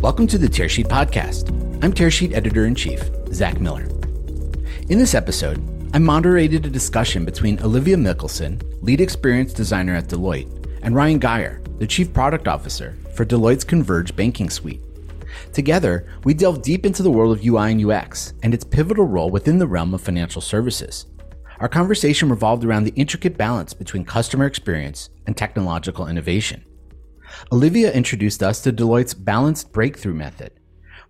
Welcome to the Tearsheet Podcast. I'm Tearsheet Editor in Chief, Zack Miller. In this episode, I moderated a discussion between Olivia Mikkelsen, Lead Experience Designer at Deloitte, and Ryan Geyer, the Chief Product Officer for Deloitte's Converge Banking Suite. Together, we delve deep into the world of UI and UX and its pivotal role within the realm of financial services. Our conversation revolved around the intricate balance between customer experience and technological innovation. Olivia introduced us to Deloitte's balanced breakthrough method,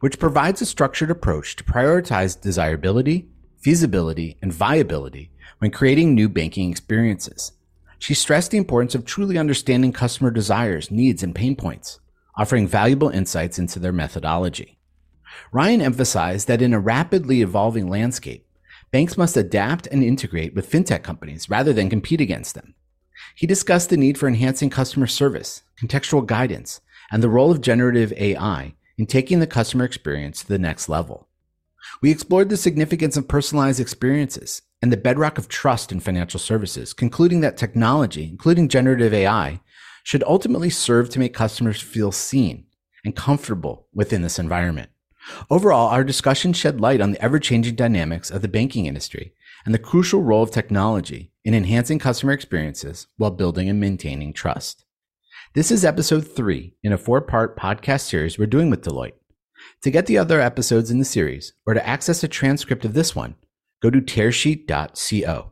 which provides a structured approach to prioritize desirability, feasibility, and viability when creating new banking experiences. She stressed the importance of truly understanding customer desires, needs, and pain points, offering valuable insights into their methodology. Ryan emphasized that in a rapidly evolving landscape, banks must adapt and integrate with fintech companies rather than compete against them. He discussed the need for enhancing customer service, contextual guidance, and the role of generative AI in taking the customer experience to the next level. We explored the significance of personalized experiences and the bedrock of trust in financial services, concluding that technology, including generative AI, should ultimately serve to make customers feel seen and comfortable within this environment. Overall, our discussion shed light on the ever changing dynamics of the banking industry and the crucial role of technology in enhancing customer experiences while building and maintaining trust. This is episode three in a four part podcast series we're doing with Deloitte. To get the other episodes in the series or to access a transcript of this one, go to tearsheet.co.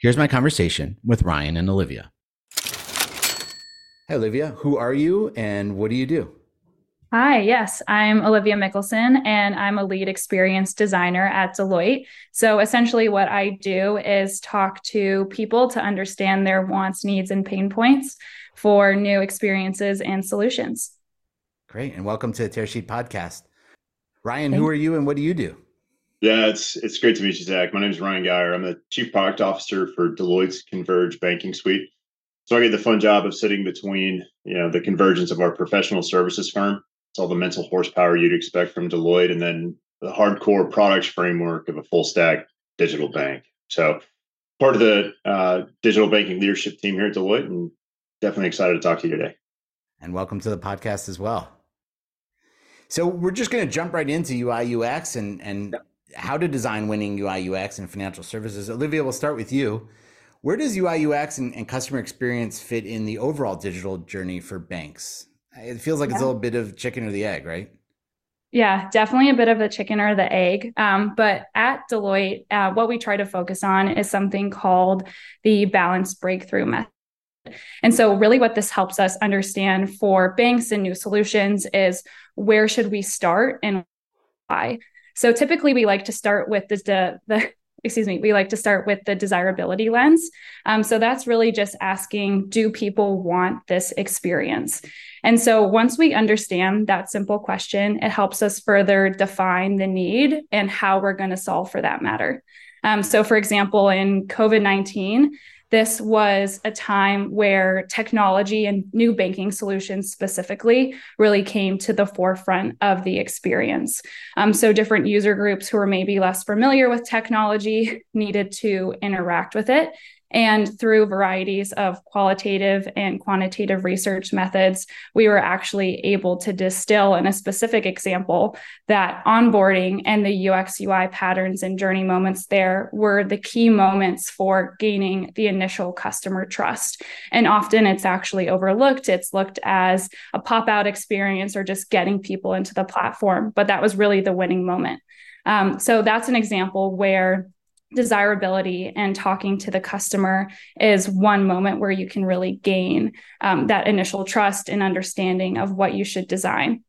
Here's my conversation with Ryan and Olivia. Hey, Olivia, who are you and what do you do? Hi, yes, I'm Olivia Mikkelsen and I'm a lead experience designer at Deloitte. So essentially, what I do is talk to people to understand their wants, needs, and pain points for new experiences and solutions. Great. And welcome to the Tearsheet Podcast. Ryan, Thank who are you and what do you do? Yeah, it's it's great to meet you, Zack. My name is Ryan Geyer. I'm the Chief Product Officer for Deloitte's Converge Banking Suite. So I get the fun job of sitting between, you know, the convergence of our professional services firm it's all the mental horsepower you'd expect from Deloitte, and then the hardcore products framework of a full stack digital bank. So, part of the uh, digital banking leadership team here at Deloitte, and definitely excited to talk to you today. And welcome to the podcast as well. So, we're just going to jump right into UI UX and and how to design winning UI UX in financial services. Olivia, we'll start with you. Where does UI UX and, and customer experience fit in the overall digital journey for banks? It feels like yeah. it's a little bit of chicken or the egg, right? Yeah, definitely a bit of a chicken or the egg. Um, but at Deloitte, uh, what we try to focus on is something called the balanced breakthrough method. And so, really, what this helps us understand for banks and new solutions is where should we start and why. So, typically, we like to start with the, the excuse me, we like to start with the desirability lens. Um, so that's really just asking, do people want this experience? And so once we understand that simple question, it helps us further define the need and how we're going to solve for that matter. Um, so, for example, in COVID 19, this was a time where technology and new banking solutions specifically really came to the forefront of the experience. Um, so, different user groups who were maybe less familiar with technology needed to interact with it and through varieties of qualitative and quantitative research methods, we were actually able to distill in a specific example that onboarding and the UX UI patterns and journey moments there were the key moments for gaining the initial customer trust. And often it's actually overlooked. It's looked as a pop out experience or just getting people into the platform, but that was really the winning moment. Um, so that's an example where desirability and talking to the customer is one moment where you can really gain um, that initial trust and understanding of what you should design.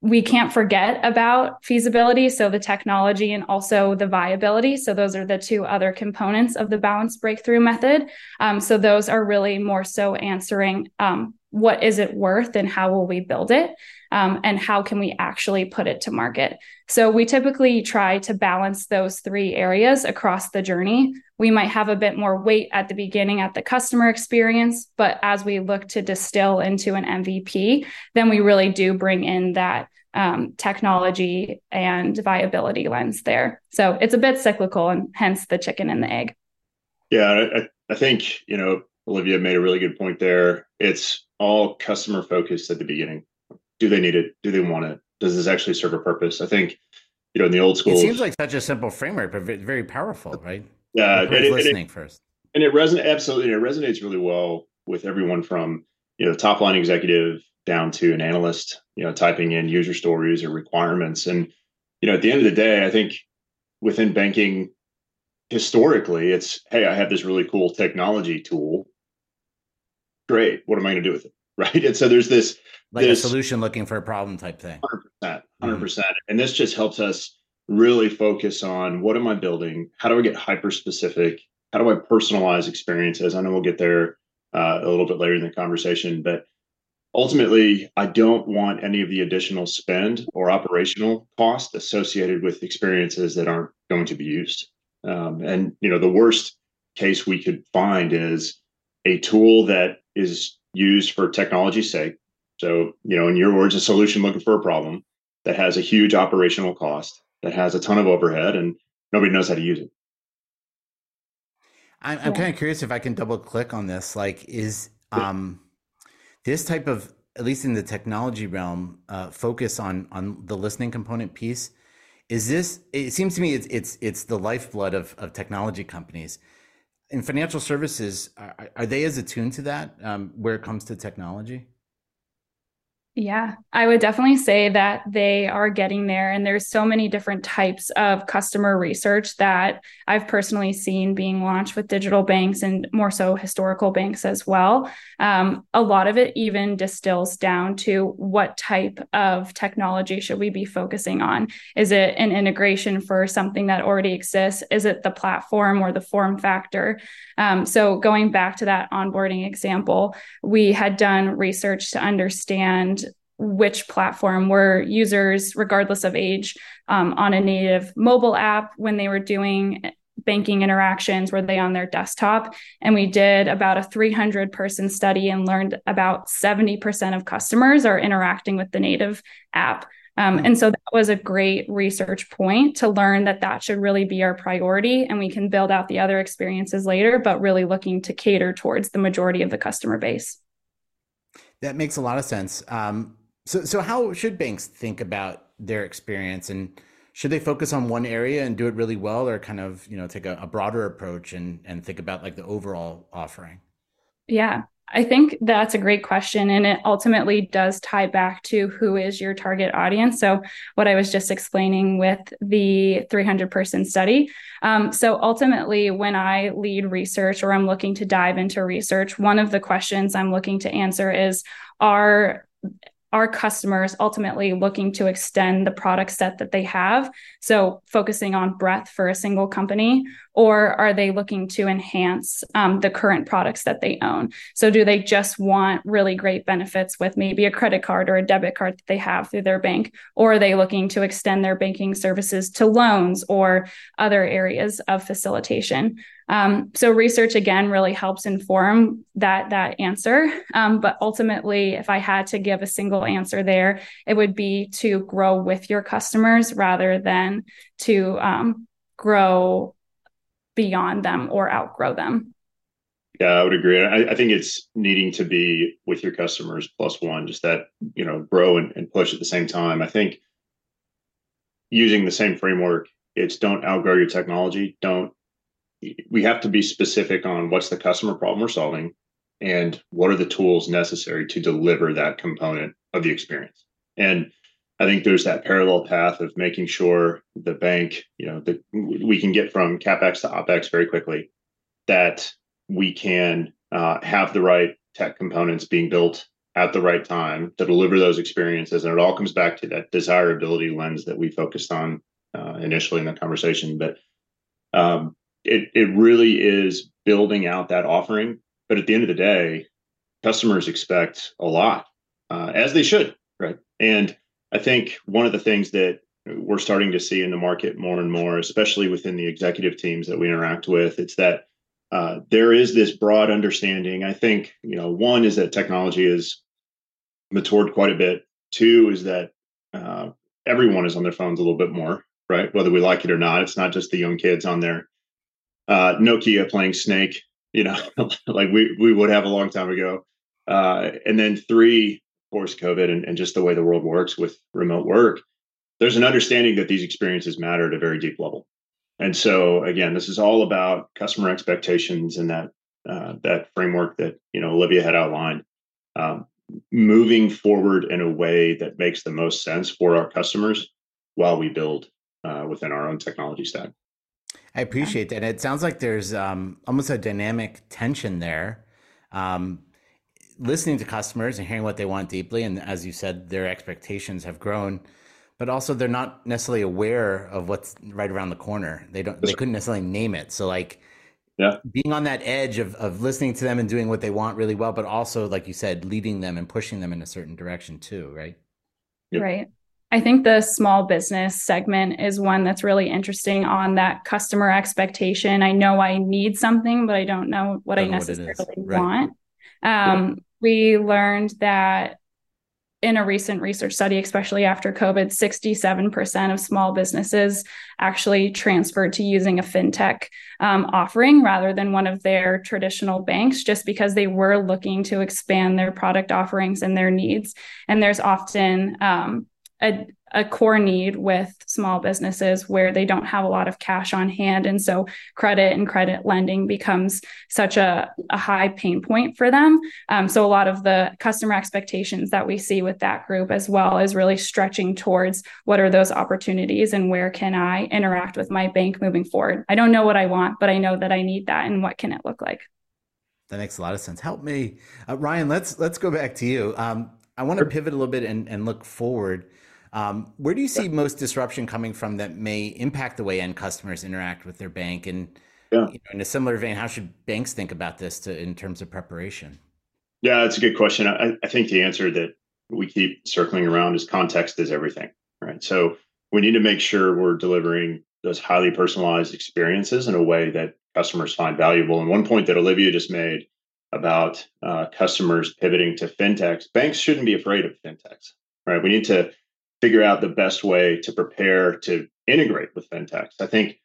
We can't forget about feasibility, so the technology and also the viability. So, those are the two other components of the balanced breakthrough method. Um, so, those are really more so answering um, what is it worth and how will we build it um, and how can we actually put it to market? So we typically try to balance those three areas across the journey. We might have a bit more weight at the beginning at the customer experience but as we look to distill into an mvp then we really do bring in that um, technology and viability lens there. So it's a bit cyclical and hence the chicken and the egg. Yeah I, I think you know olivia made a really good point there. It's all customer focused at the beginning. Do they need it? Do they want it? Does this actually serve a purpose? I think, you know, in the old school, it seems like such a simple framework, but very powerful, right? Yeah, and it, listening it, first, and it resonates absolutely. And it resonates really well with everyone from you know the top line executive down to an analyst, you know, typing in user stories or requirements. And you know, at the end of the day, I think within banking, historically, it's hey, I have this really cool technology tool. Great, what am I going to do with it? Right. And so there's this like this, a solution looking for a problem type thing. 100%. 100%. percent mm-hmm. And this just helps us really focus on what am I building? How do I get hyper specific? How do I personalize experiences? I know we'll get there uh, a little bit later in the conversation, but ultimately, I don't want any of the additional spend or operational cost associated with experiences that aren't going to be used. Um, and you know, the worst case we could find is a tool that is used for technology's sake. So, you know, in your words, a solution looking for a problem that has a huge operational cost, that has a ton of overhead, and nobody knows how to use it. I'm, I'm yeah. kind of curious if I can double click on this. Like, is um, this type of, at least in the technology realm, uh, focus on on the listening component piece? Is this? It seems to me it's it's it's the lifeblood of of technology companies. In financial services, are, are they as attuned to that um, where it comes to technology? Yeah, I would definitely say that they are getting there. And there's so many different types of customer research that I've personally seen being launched with digital banks and more so historical banks as well. Um, a lot of it even distills down to what type of technology should we be focusing on? Is it an integration for something that already exists? Is it the platform or the form factor? Um, so going back to that onboarding example, we had done research to understand which platform were users, regardless of age, um, on a native mobile app when they were doing banking interactions were they on their desktop? And we did about a 300 person study and learned about 70% of customers are interacting with the native app. Um, and so that was a great research point to learn that that should really be our priority and we can build out the other experiences later but really looking to cater towards the majority of the customer base. That makes a lot of sense. Um, so, so how should banks think about their experience, and should they focus on one area and do it really well, or kind of you know take a, a broader approach and and think about like the overall offering? Yeah, I think that's a great question. And it ultimately does tie back to who is your target audience. So, what I was just explaining with the 300 person study. Um, so, ultimately, when I lead research or I'm looking to dive into research, one of the questions I'm looking to answer is Are our customers ultimately looking to extend the product set that they have? So, focusing on breadth for a single company, or are they looking to enhance um, the current products that they own? So, do they just want really great benefits with maybe a credit card or a debit card that they have through their bank? Or are they looking to extend their banking services to loans or other areas of facilitation? Um, so research again really helps inform that that answer. Um, but ultimately, if I had to give a single answer there, it would be to grow with your customers rather than to um, grow beyond them or outgrow them. Yeah, I would agree. I, I, think it's needing to be with your customers plus one, just that, you know, grow and, and push at the same time. I think using the same framework, it's don't outgrow your technology. Don't, we have to be specific on what's the customer problem we're solving and what are the tools necessary to deliver that component of the experience. And I think there's that parallel path of making sure the bank, you know, that we can get from capex to opex very quickly, that we can uh, have the right tech components being built at the right time to deliver those experiences, and it all comes back to that desirability lens that we focused on uh, initially in the conversation. But um, it it really is building out that offering. But at the end of the day, customers expect a lot, uh, as they should, right? And I think one of the things that we're starting to see in the market more and more, especially within the executive teams that we interact with, it's that uh, there is this broad understanding. I think you know, one is that technology has matured quite a bit. Two is that uh, everyone is on their phones a little bit more, right? Whether we like it or not, it's not just the young kids on their uh, Nokia playing Snake, you know, like we we would have a long time ago. Uh, and then three, course, COVID and, and just the way the world works with remote work, there's an understanding that these experiences matter at a very deep level. And so, again, this is all about customer expectations and that uh, that framework that you know Olivia had outlined. Um, moving forward in a way that makes the most sense for our customers while we build uh, within our own technology stack. I appreciate that. It sounds like there's um, almost a dynamic tension there. Um, listening to customers and hearing what they want deeply, and as you said, their expectations have grown, but also they're not necessarily aware of what's right around the corner. They don't. They couldn't necessarily name it. So like, yeah, being on that edge of of listening to them and doing what they want really well, but also like you said, leading them and pushing them in a certain direction too, right? Yep. Right. I think the small business segment is one that's really interesting on that customer expectation. I know I need something, but I don't know what I necessarily what want. Um, We learned that in a recent research study, especially after COVID, 67% of small businesses actually transferred to using a fintech um, offering rather than one of their traditional banks, just because they were looking to expand their product offerings and their needs. And there's often um, a, a core need with small businesses where they don't have a lot of cash on hand. And so credit and credit lending becomes such a, a high pain point for them. Um, so a lot of the customer expectations that we see with that group as well is really stretching towards what are those opportunities and where can I interact with my bank moving forward? I don't know what I want, but I know that I need that and what can it look like? That makes a lot of sense. Help me, uh, Ryan. Let's let's go back to you. Um, I want to pivot a little bit and, and look forward. Um, where do you see yeah. most disruption coming from that may impact the way end customers interact with their bank? And yeah. you know, in a similar vein, how should banks think about this to, in terms of preparation? Yeah, that's a good question. I, I think the answer that we keep circling around is context is everything, right? So we need to make sure we're delivering those highly personalized experiences in a way that customers find valuable. And one point that Olivia just made about uh, customers pivoting to fintechs, banks shouldn't be afraid of fintechs, right? We need to figure out the best way to prepare to integrate with fintechs. I think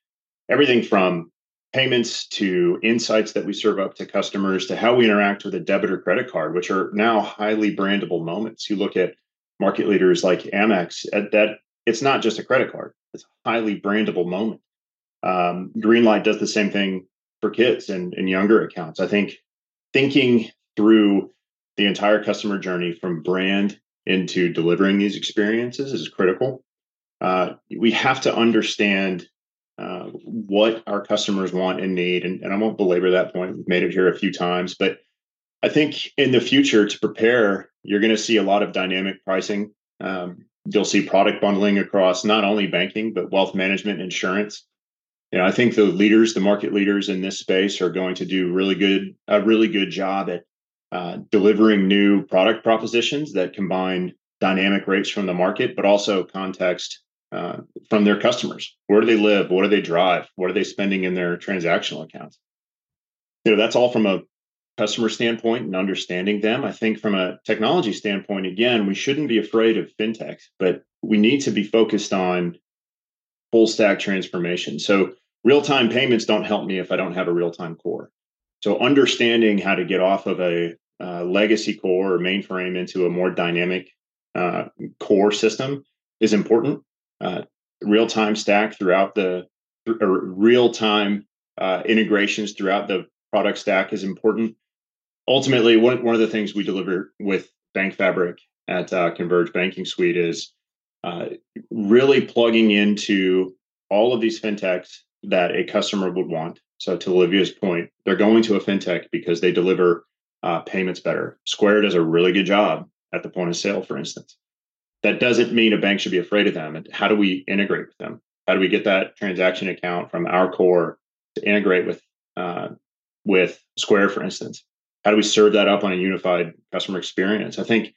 everything from payments to insights that we serve up to customers to how we interact with a debit or credit card, which are now highly brandable moments. You look at market leaders like Amex, at that it's not just a credit card; it's a highly brandable moment. Um, Greenlight does the same thing for kids and, and younger accounts. I think thinking through the entire customer journey from brand into delivering these experiences is critical. Uh, we have to understand uh, what our customers want and need. And, and I won't belabor that point. We've made it here a few times, but I think in the future to prepare, you're going to see a lot of dynamic pricing. Um, you'll see product bundling across not only banking, but wealth management, insurance. You know, I think the leaders, the market leaders in this space are going to do really good, a really good job at uh, delivering new product propositions that combine dynamic rates from the market, but also context uh, from their customers. Where do they live? What do they drive? What are they spending in their transactional accounts? You know, that's all from a customer standpoint and understanding them. I think from a technology standpoint, again, we shouldn't be afraid of fintechs, but we need to be focused on full stack transformation. So real time payments don't help me if I don't have a real time core. So understanding how to get off of a uh, legacy core or mainframe into a more dynamic uh, core system is important. Uh, real time stack throughout the real time uh, integrations throughout the product stack is important. Ultimately, one, one of the things we deliver with Bank Fabric at uh, Converge Banking Suite is uh, really plugging into all of these fintechs that a customer would want so to Olivia's point, they're going to a fintech because they deliver uh, payments better. Square does a really good job at the point of sale, for instance. That doesn't mean a bank should be afraid of them. And how do we integrate with them? How do we get that transaction account from our core to integrate with uh, with Square, for instance? How do we serve that up on a unified customer experience? I think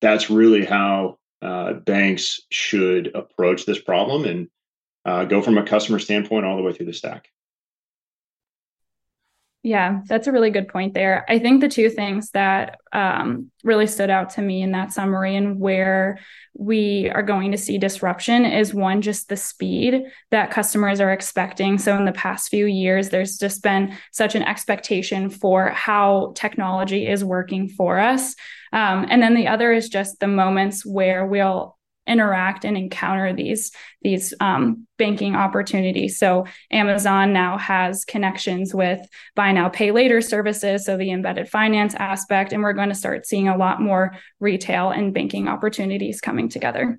that's really how uh, banks should approach this problem and uh, go from a customer standpoint all the way through the stack. Yeah, that's a really good point there. I think the two things that um, really stood out to me in that summary and where we are going to see disruption is one, just the speed that customers are expecting. So, in the past few years, there's just been such an expectation for how technology is working for us. Um, and then the other is just the moments where we'll interact and encounter these these um, banking opportunities. So Amazon now has connections with buy now pay later services, so the embedded finance aspect, and we're going to start seeing a lot more retail and banking opportunities coming together.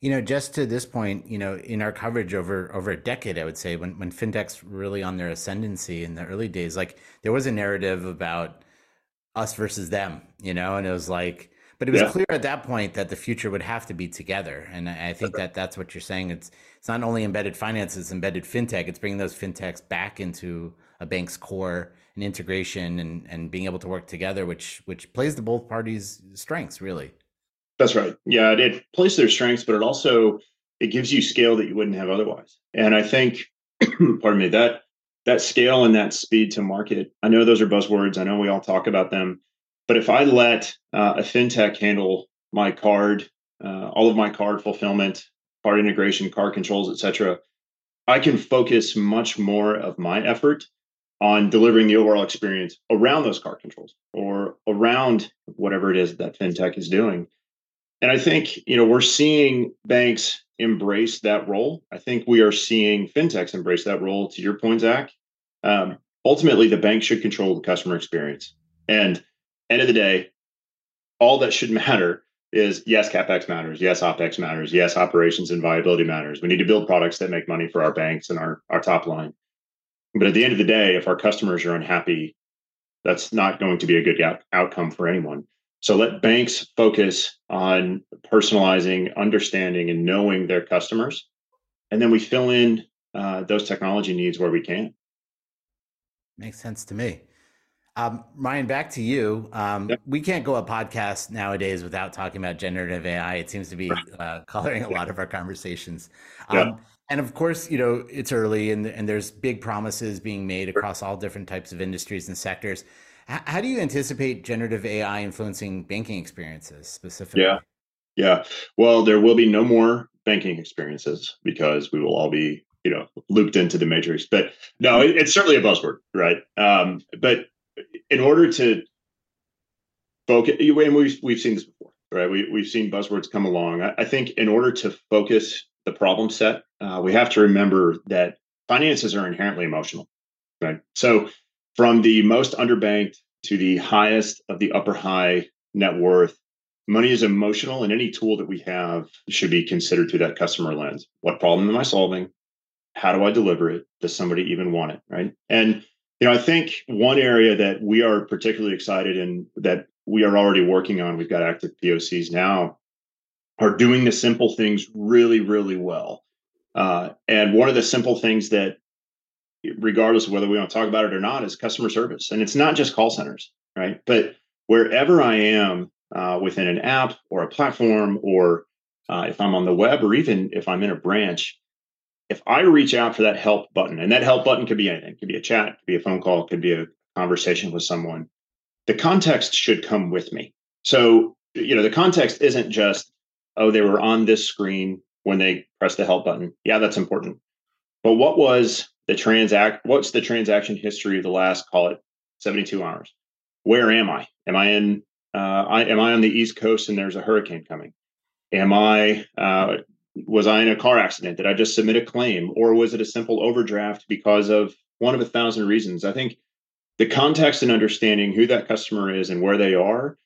You know, just to this point, you know, in our coverage over over a decade, I would say when when fintechs really on their ascendancy in the early days, like there was a narrative about us versus them, you know, and it was like but it was yeah. clear at that point that the future would have to be together, and I think that that's what you're saying. It's it's not only embedded finance; it's embedded fintech. It's bringing those fintechs back into a bank's core and integration, and and being able to work together, which which plays to both parties' strengths, really. That's right. Yeah, it plays to their strengths, but it also it gives you scale that you wouldn't have otherwise. And I think, pardon me, that that scale and that speed to market. I know those are buzzwords. I know we all talk about them but if I let uh, a fintech handle my card, uh, all of my card fulfillment, card integration, card controls, etc., I can focus much more of my effort on delivering the overall experience around those card controls or around whatever it is that fintech is doing. And I think you know we're seeing banks embrace that role. I think we are seeing fintechs embrace that role. To your point, Zack, um, ultimately the bank should control the customer experience, and end of the day, all that should matter is yes, capex matters. Yes, opex matters. Yes, operations and viability matters. We need to build products that make money for our banks and our, our top line. But at the end of the day, if our customers are unhappy, that's not going to be a good out- outcome for anyone. So let banks focus on personalizing, understanding, and knowing their customers. And then we fill in uh, those technology needs where we can. Makes sense to me. Um, Ryan, back to you. Um, yep. We can't go a podcast nowadays without talking about generative AI. It seems to be uh, coloring a lot of our conversations. Um, yeah. And of course, you know it's early, and and there's big promises being made across all different types of industries and sectors. H- how do you anticipate generative AI influencing banking experiences specifically? Yeah, yeah. Well, there will be no more banking experiences because we will all be you know looped into the matrix. But no, it, it's certainly a buzzword, right? Um, but in order to focus, and we've we've seen this before, right? We we've seen buzzwords come along. I, I think in order to focus the problem set, uh, we have to remember that finances are inherently emotional, right? So from the most underbanked to the highest of the upper high net worth, money is emotional, and any tool that we have should be considered through that customer lens. What problem am I solving? How do I deliver it? Does somebody even want it? Right. And you know, I think one area that we are particularly excited in that we are already working on, we've got active POCs now, are doing the simple things really, really well. Uh, and one of the simple things that, regardless of whether we want to talk about it or not, is customer service. And it's not just call centers, right? But wherever I am uh, within an app or a platform, or uh, if I'm on the web, or even if I'm in a branch, if I reach out for that help button, and that help button could be anything, it could be a chat, it could be a phone call, it could be a conversation with someone, the context should come with me. So, you know, the context isn't just, oh, they were on this screen when they pressed the help button. Yeah, that's important. But what was the transact what's the transaction history of the last call it 72 hours? Where am I? Am I in uh, I, am I on the East Coast and there's a hurricane coming? Am I uh, was I in a car accident? Did I just submit a claim? Or was it a simple overdraft because of one of a thousand reasons? I think the context and understanding who that customer is and where they are.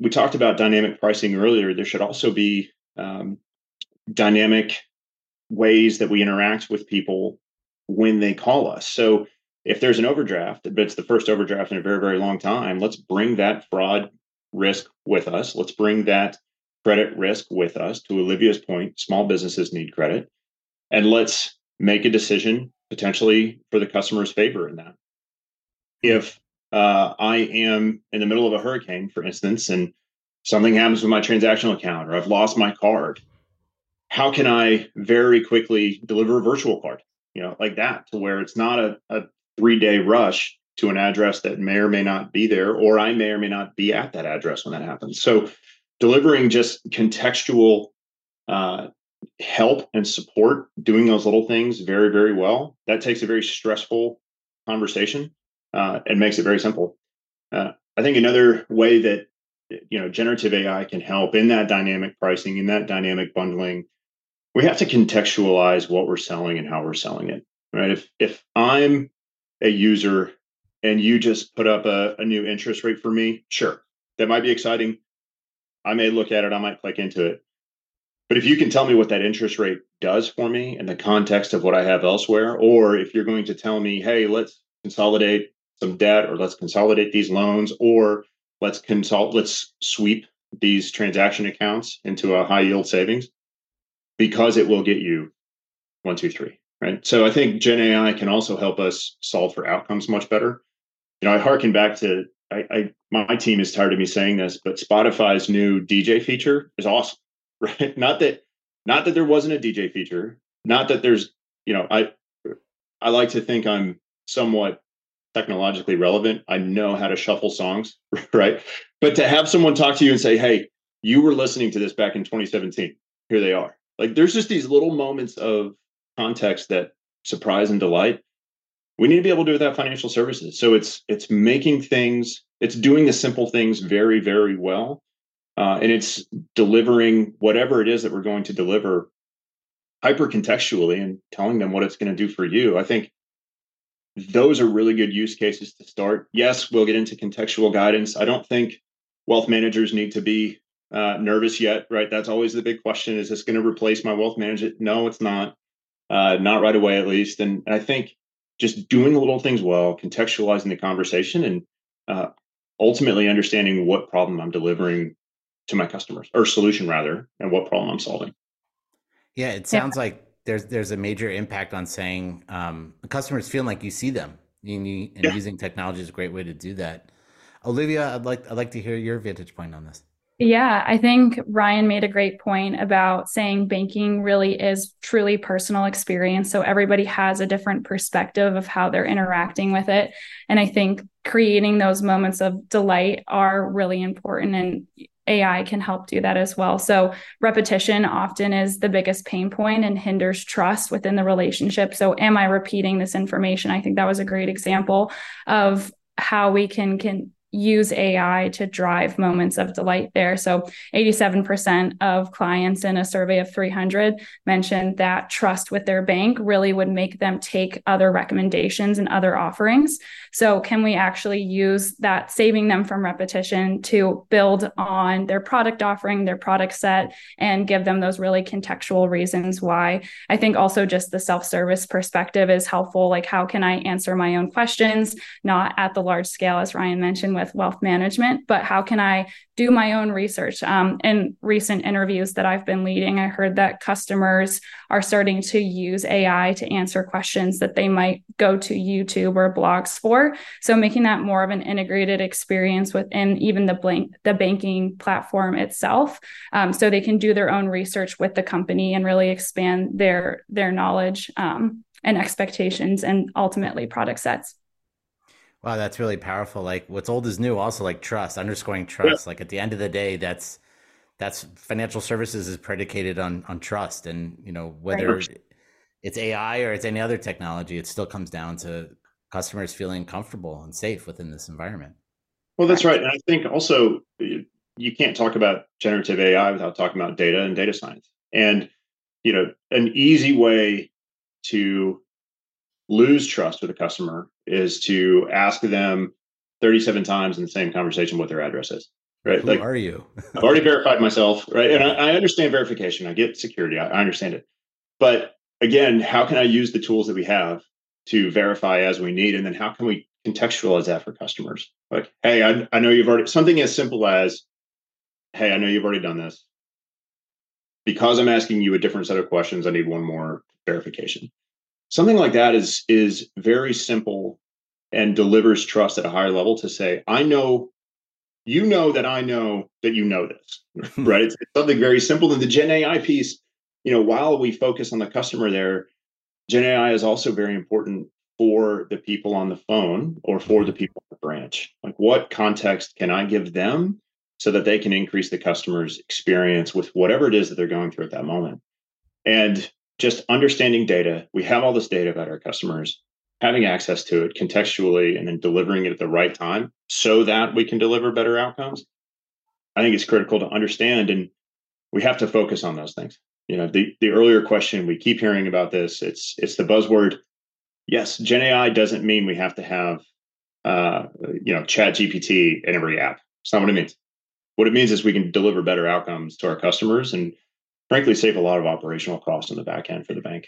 We talked about dynamic pricing earlier. There should also be um, dynamic ways that we interact with people when they call us. So if there's an overdraft, but it's the first overdraft in a very, very long time, let's bring that fraud risk with us. Let's bring that credit risk with us. To Olivia's point, small businesses need credit. And let's make a decision potentially for the customer's favor in that. If uh, I am in the middle of a hurricane, for instance, and something happens with my transactional account or I've lost my card, how can I very quickly deliver a virtual card, you know, like that to where it's not a, a three day rush to an address that may or may not be there, or I may or may not be at that address when that happens. So delivering just contextual uh, help and support, doing those little things very, very well, that takes a very stressful conversation uh, and makes it very simple. Uh, I think another way that you know generative AI can help in that dynamic pricing, in that dynamic bundling, we have to contextualize what we're selling and how we're selling it. Right? If if I'm a user and you just put up a, a new interest rate for me, sure, that might be exciting. I may look at it, I might click into it. But if you can tell me what that interest rate does for me in the context of what I have elsewhere, or if you're going to tell me, hey, let's consolidate some debt or let's consolidate these loans or let's consult let's sweep these transaction accounts into a high yield savings because it will get you one two three right so i think gen ai can also help us solve for outcomes much better you know i harken back to I, I my team is tired of me saying this but spotify's new dj feature is awesome right not that not that there wasn't a dj feature not that there's you know i i like to think i'm somewhat technologically relevant. I know how to shuffle songs, right? But to have someone talk to you and say, hey, you were listening to this back in 2017, here they are. Like there's just these little moments of context that surprise and delight. We need to be able to do that financial services. So it's it's making things, it's doing the simple things very, very well. Uh, and it's delivering whatever it is that we're going to deliver hyper contextually and telling them what it's going to do for you. I think those are really good use cases to start. Yes, we'll get into contextual guidance. I don't think wealth managers need to be uh, nervous yet, right? That's always the big question. Is this going to replace my wealth manager? No, it's not. Uh, not right away, at least. And, and, I think just doing the little things well, contextualizing the conversation, and uh, ultimately understanding what problem I'm delivering to my customers, or solution rather, and what problem I'm solving. Yeah, it sounds yeah. like there's there's a major impact on saying um, customers feeling like you see them, and, you, and yeah. using technology is a great way to do that. Olivia, I'd like I'd like to hear your vantage point on this. Yeah, I think Ryan made a great point about saying banking really is truly personal experience. So everybody has a different perspective of how they're interacting with it. And I think creating those moments of delight are really important. And AI can help do that as well. So, repetition often is the biggest pain point and hinders trust within the relationship. So, am I repeating this information? I think that was a great example of how we can can use AI to drive moments of delight there. So 87% of clients in a survey of 300 mentioned that trust with their bank really would make them take other recommendations and other offerings. So can we actually use that saving them from repetition to build on their product offering, their product set and give them those really contextual reasons why? I think also just the self-service perspective is helpful like how can I answer my own questions not at the large scale as Ryan mentioned with wealth management, but how can I do my own research? Um, in recent interviews that I've been leading, I heard that customers are starting to use AI to answer questions that they might go to YouTube or blogs for. So making that more of an integrated experience within even the blank the banking platform itself, um, so they can do their own research with the company and really expand their their knowledge um, and expectations and ultimately product sets. Wow, that's really powerful. Like what's old is new. Also, like trust, underscoring trust. Yeah. Like at the end of the day, that's that's financial services is predicated on on trust, and you know whether right. it's AI or it's any other technology, it still comes down to customers feeling comfortable and safe within this environment. Well, that's right, and I think also you can't talk about generative AI without talking about data and data science. And you know, an easy way to lose trust with a customer is to ask them 37 times in the same conversation what their address is. Right? Who like, are you? I've already verified myself, right? And I, I understand verification. I get security. I, I understand it. But again, how can I use the tools that we have to verify as we need? And then how can we contextualize that for customers? Like, hey, I, I know you've already something as simple as, hey, I know you've already done this. Because I'm asking you a different set of questions, I need one more verification something like that is is very simple and delivers trust at a higher level to say i know you know that i know that you know this right it's, it's, something very simple and the gen ai piece you know while we focus on the customer there gen ai is also very important for the people on the phone or for the people at the branch? Like, what context can I give them so that they can increase the customer's experience with whatever it is that they're going through at that moment? And just understanding data, we have all this data about our customers, having access to it contextually, and then delivering it at the right time so that we can deliver better outcomes. I think it's critical to understand, and we have to focus on those things. You know, the the earlier question we keep hearing about this. It's it's the buzzword yes, Gen AI doesn't mean we have to have, uh, you know, Chat GPT in every app. It's not what it means. What it means is we can deliver better outcomes to our customers and, frankly, save a lot of operational costs in the back end for the bank.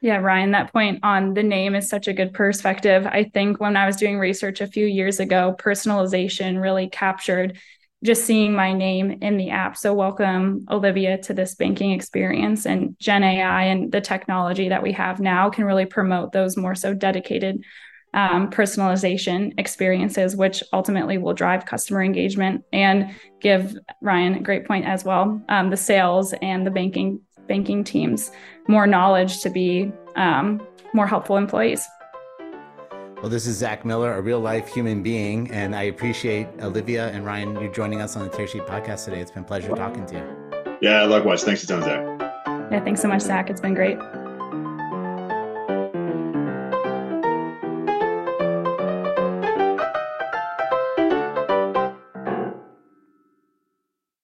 Yeah, Ryan, that point on the name is such a good perspective. I think when I was doing research a few years ago, personalization really captured just seeing my name in the app. So, welcome, Olivia, to this banking experience. And Gen AI and the technology that we have now can really promote those more so dedicated um, personalization experiences, which ultimately will drive customer engagement and give Ryan a great point as well. Um, the sales and the banking banking teams more knowledge to be um, more helpful employees. Well, this is Zack Miller, a real life human being, and I appreciate Olivia and Ryan you joining us on the Tearsheet podcast today. It's been a pleasure talking to you. Yeah, likewise. Thanks a ton, Zack. Yeah, thanks so much, Zack. It's been great.